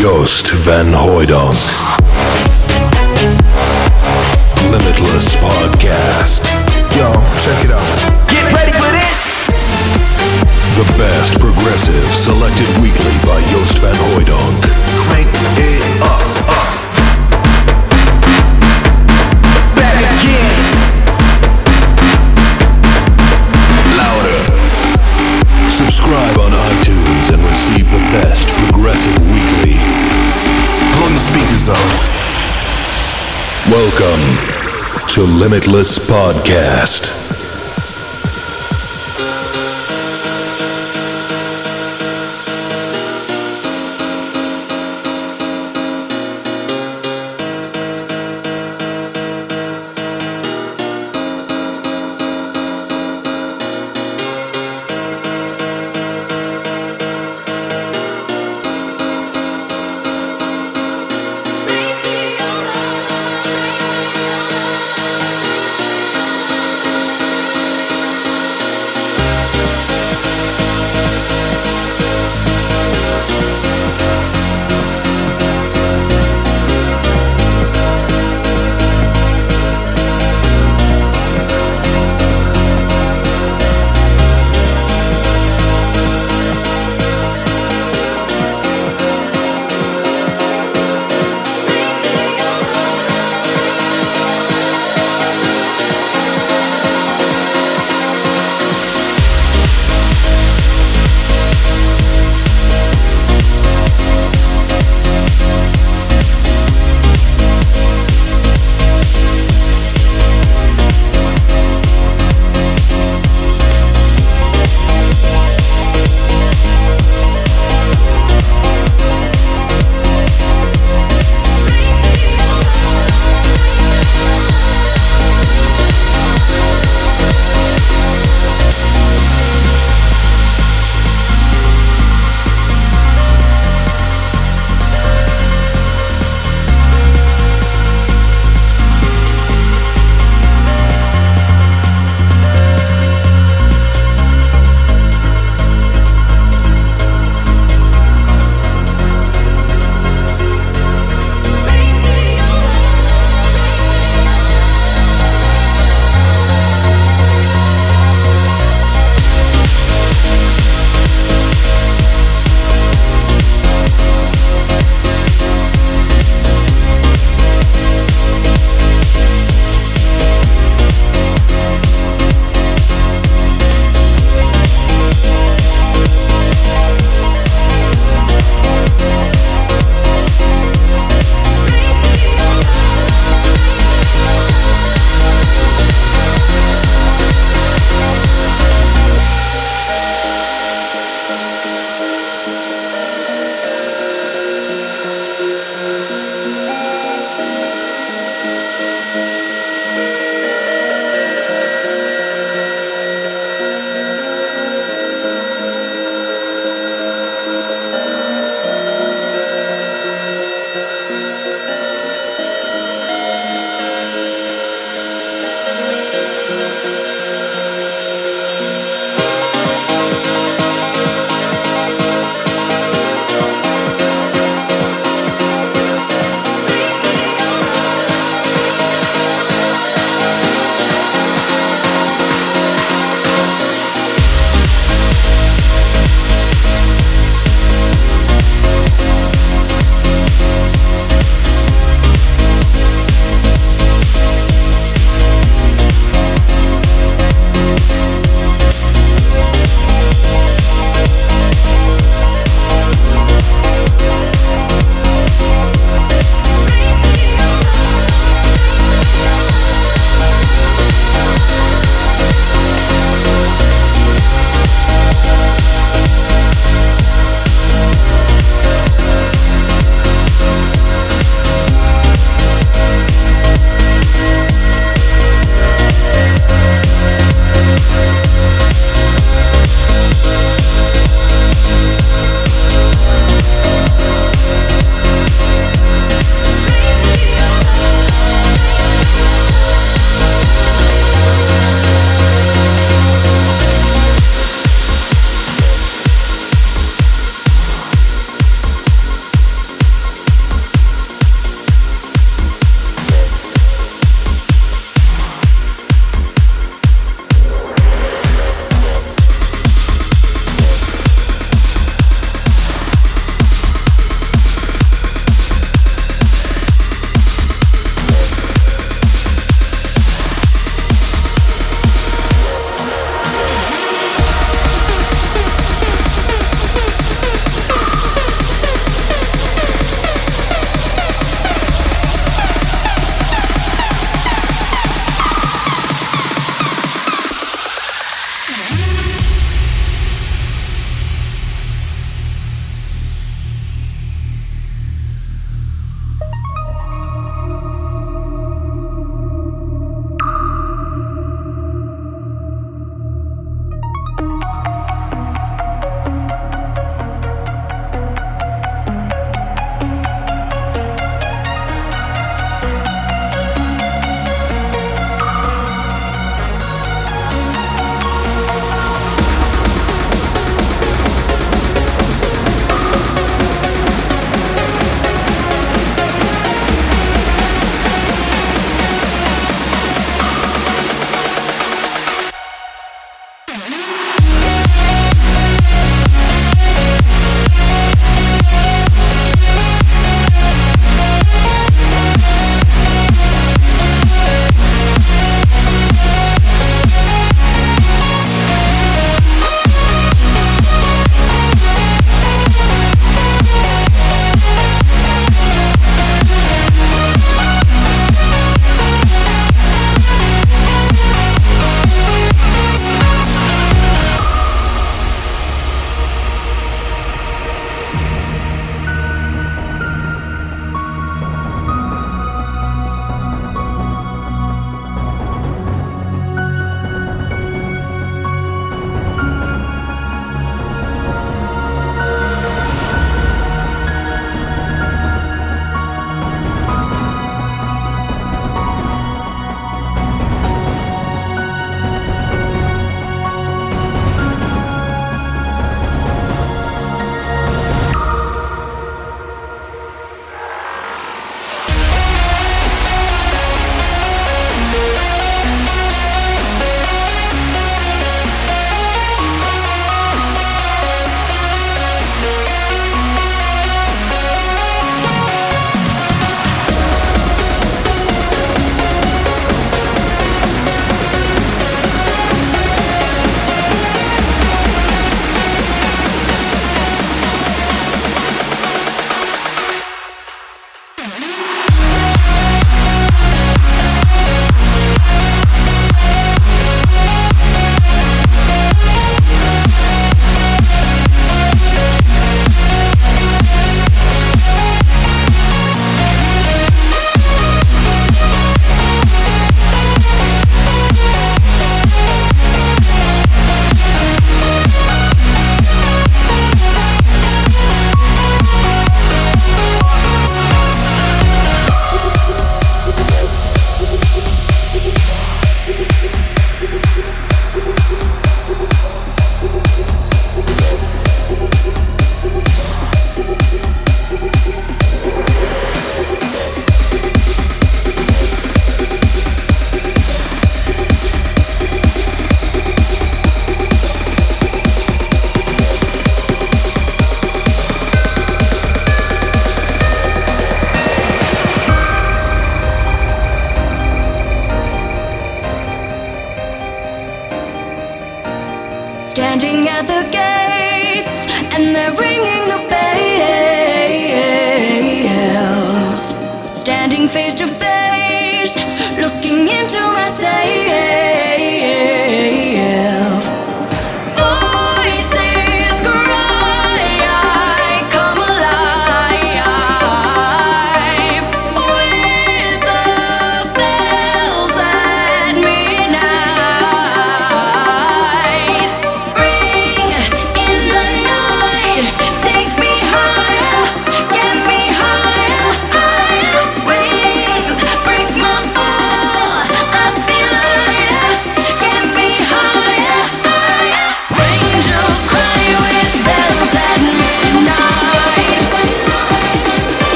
Joost van Hooydonk. Limitless Podcast. Yo, check it out. Get ready for this. The best progressive selected weekly by Joost van Hooydonk. Crank it up, up. Back again. Louder. Subscribe on and receive the best progressive weekly. Blow your speakers up. Welcome to Limitless Podcast.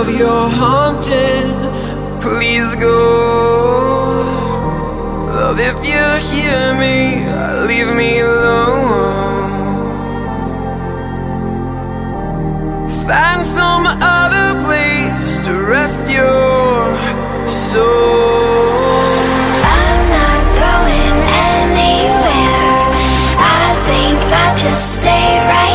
of your haunting Please go. Love, if you hear me Leave me alone. Find some other place To rest your soul. I'm not going anywhere. I think I'll just stay right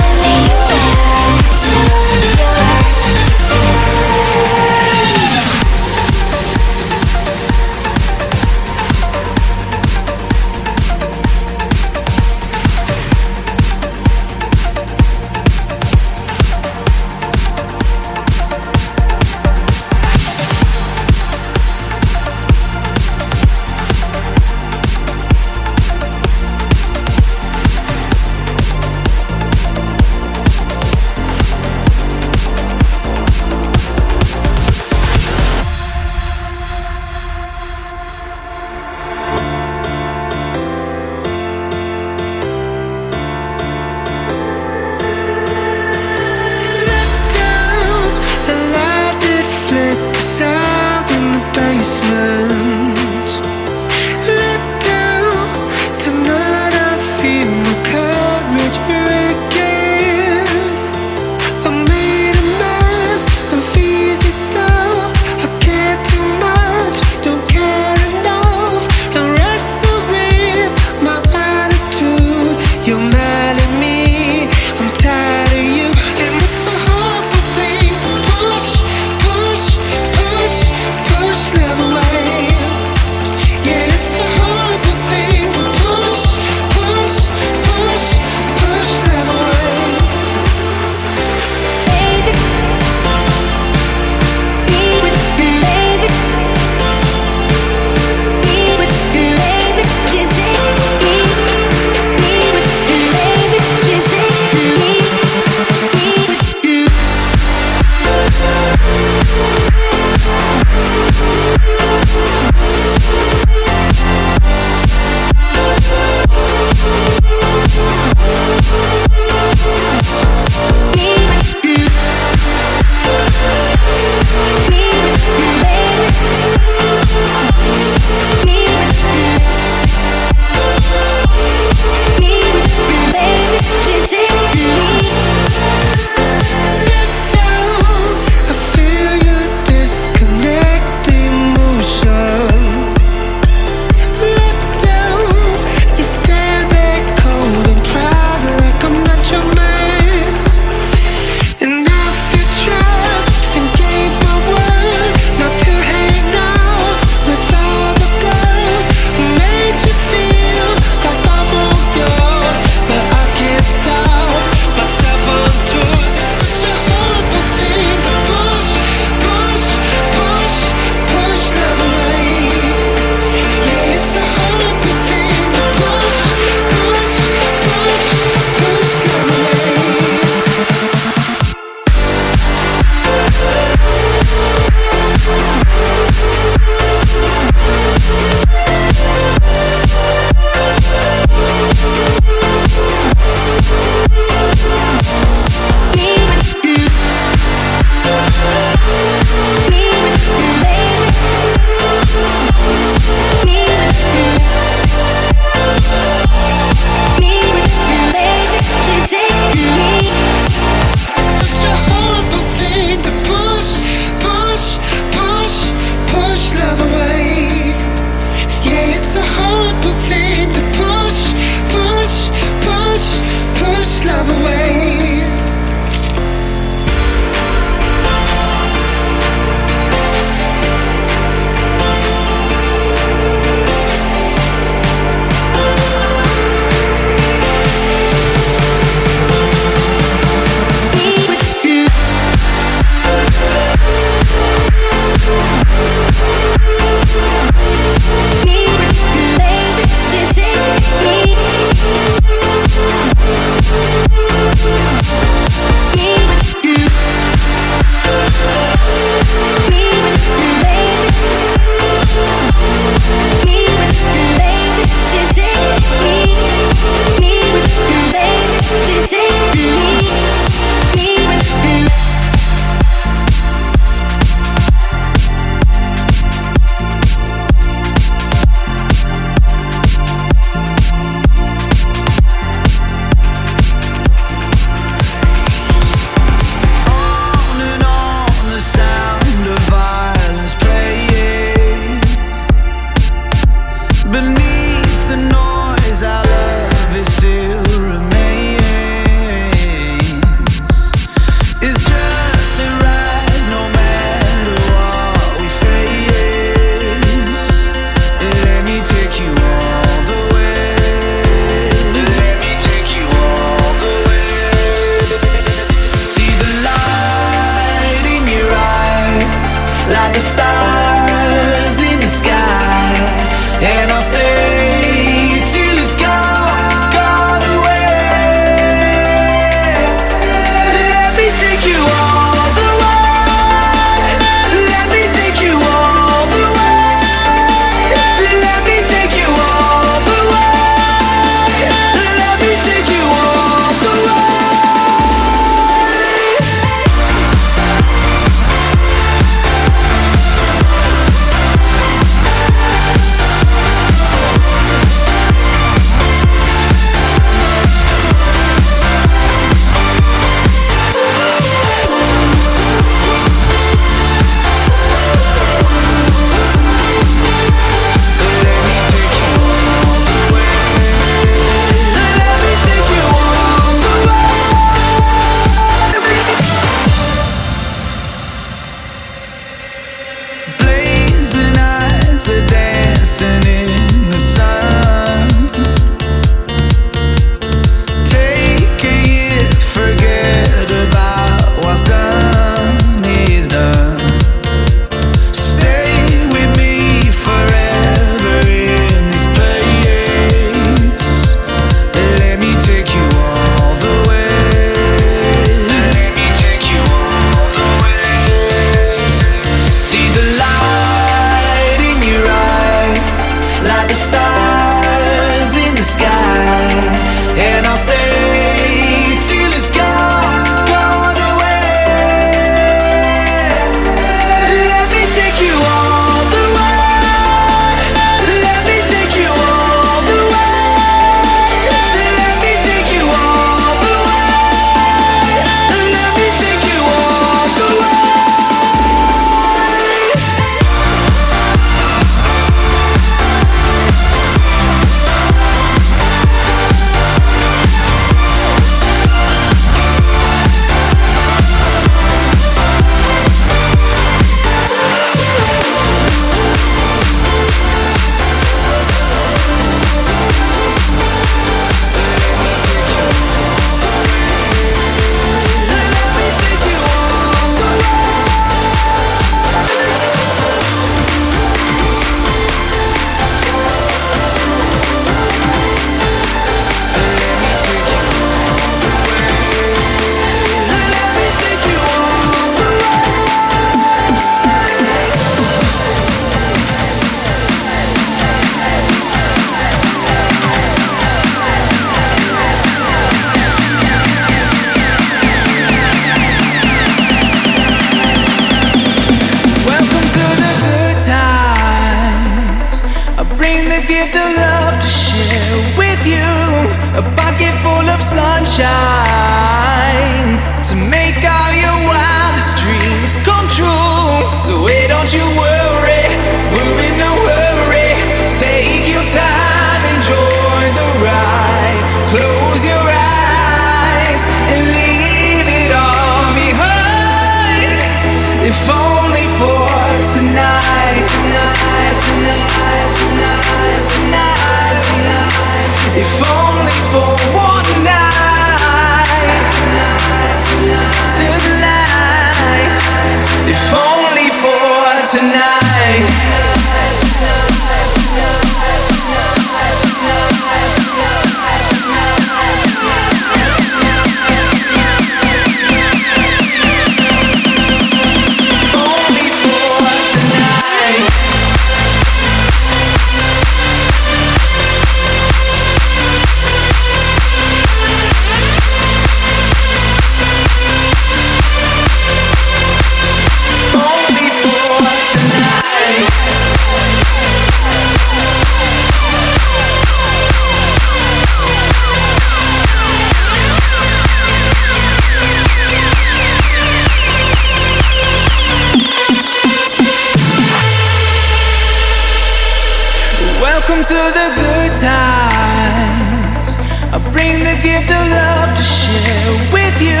to the good times. I bring the gift of love to share with you.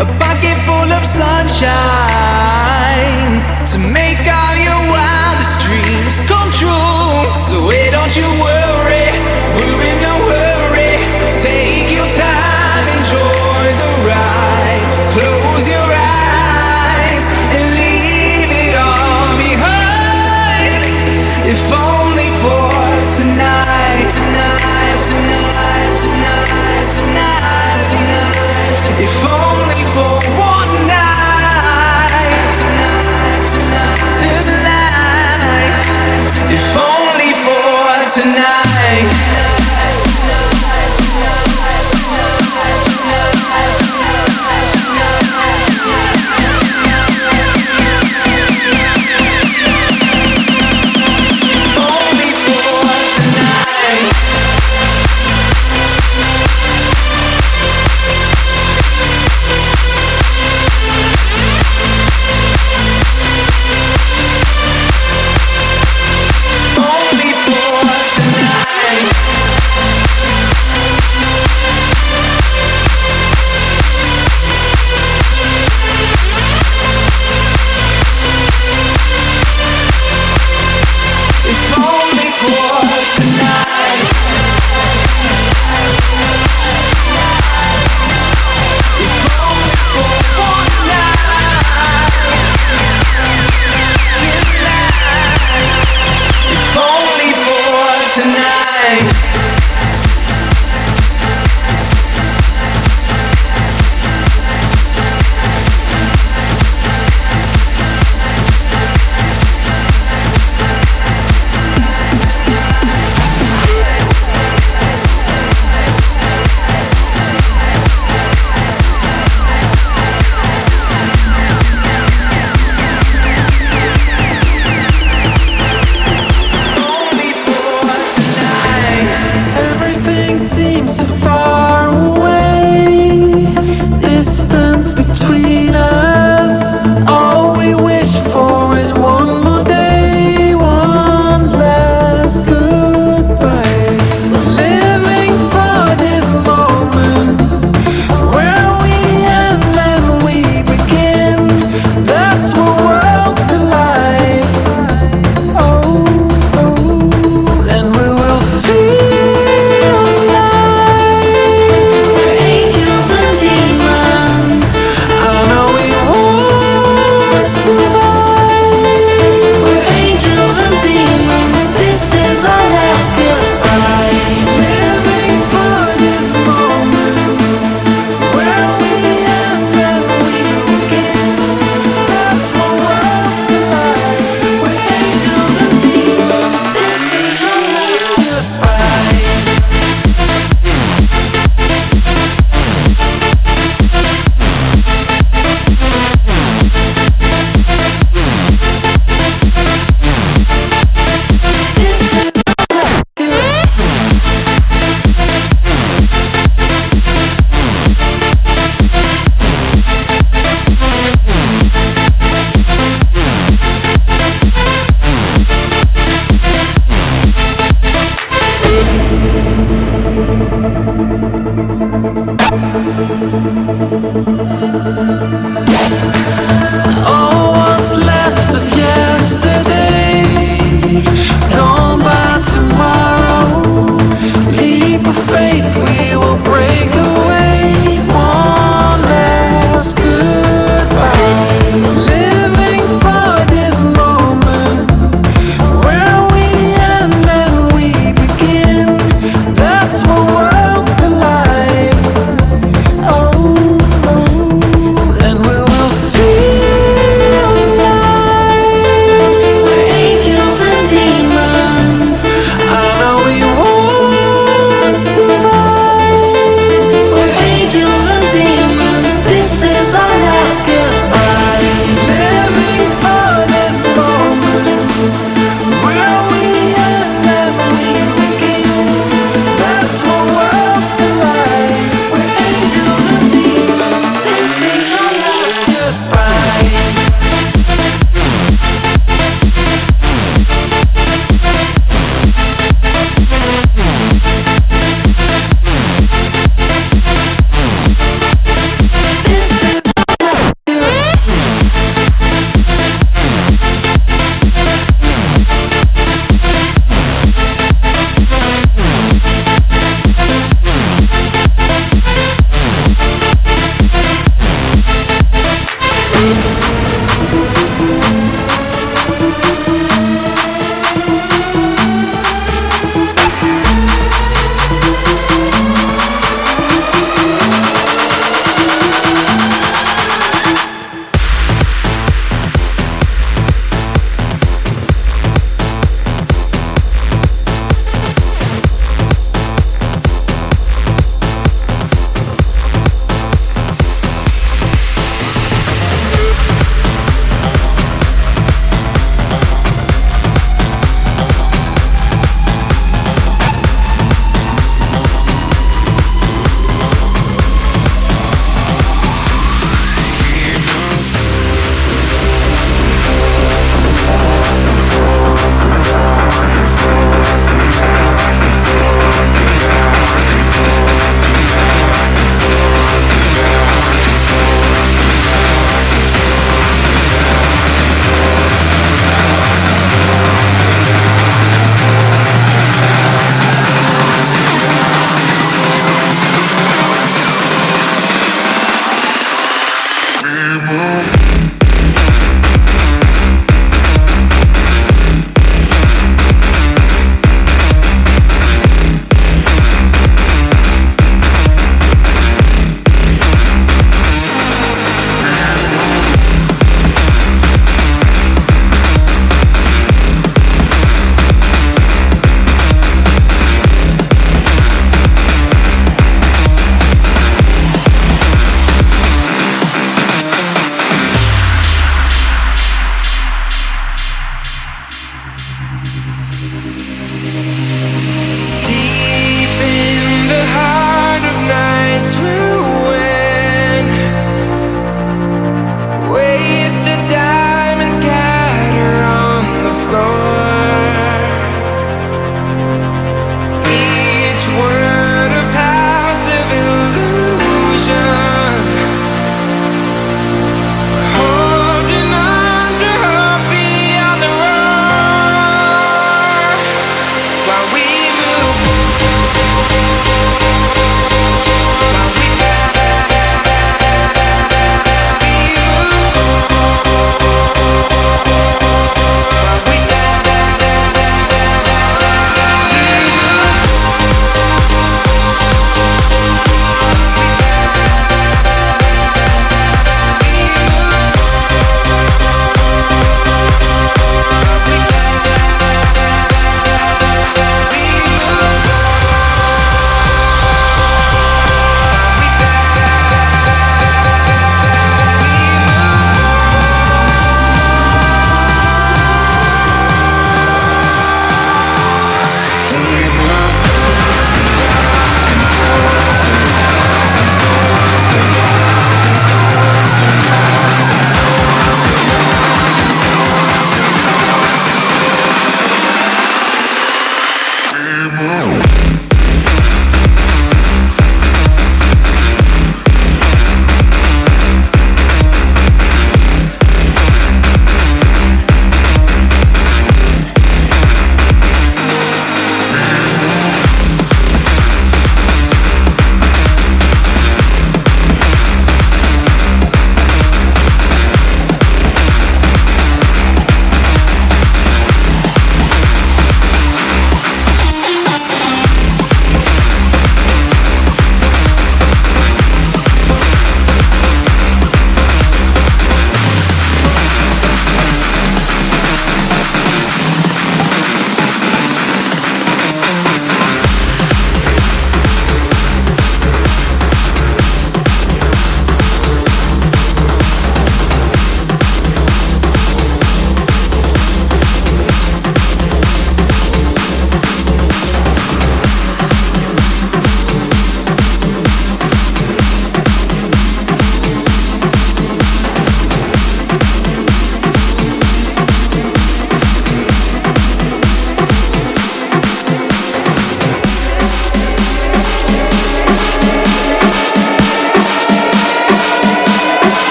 A pocket full of sunshine.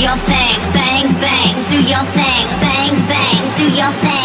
your thing, bang bang, do your thing, bang bang, do your thing.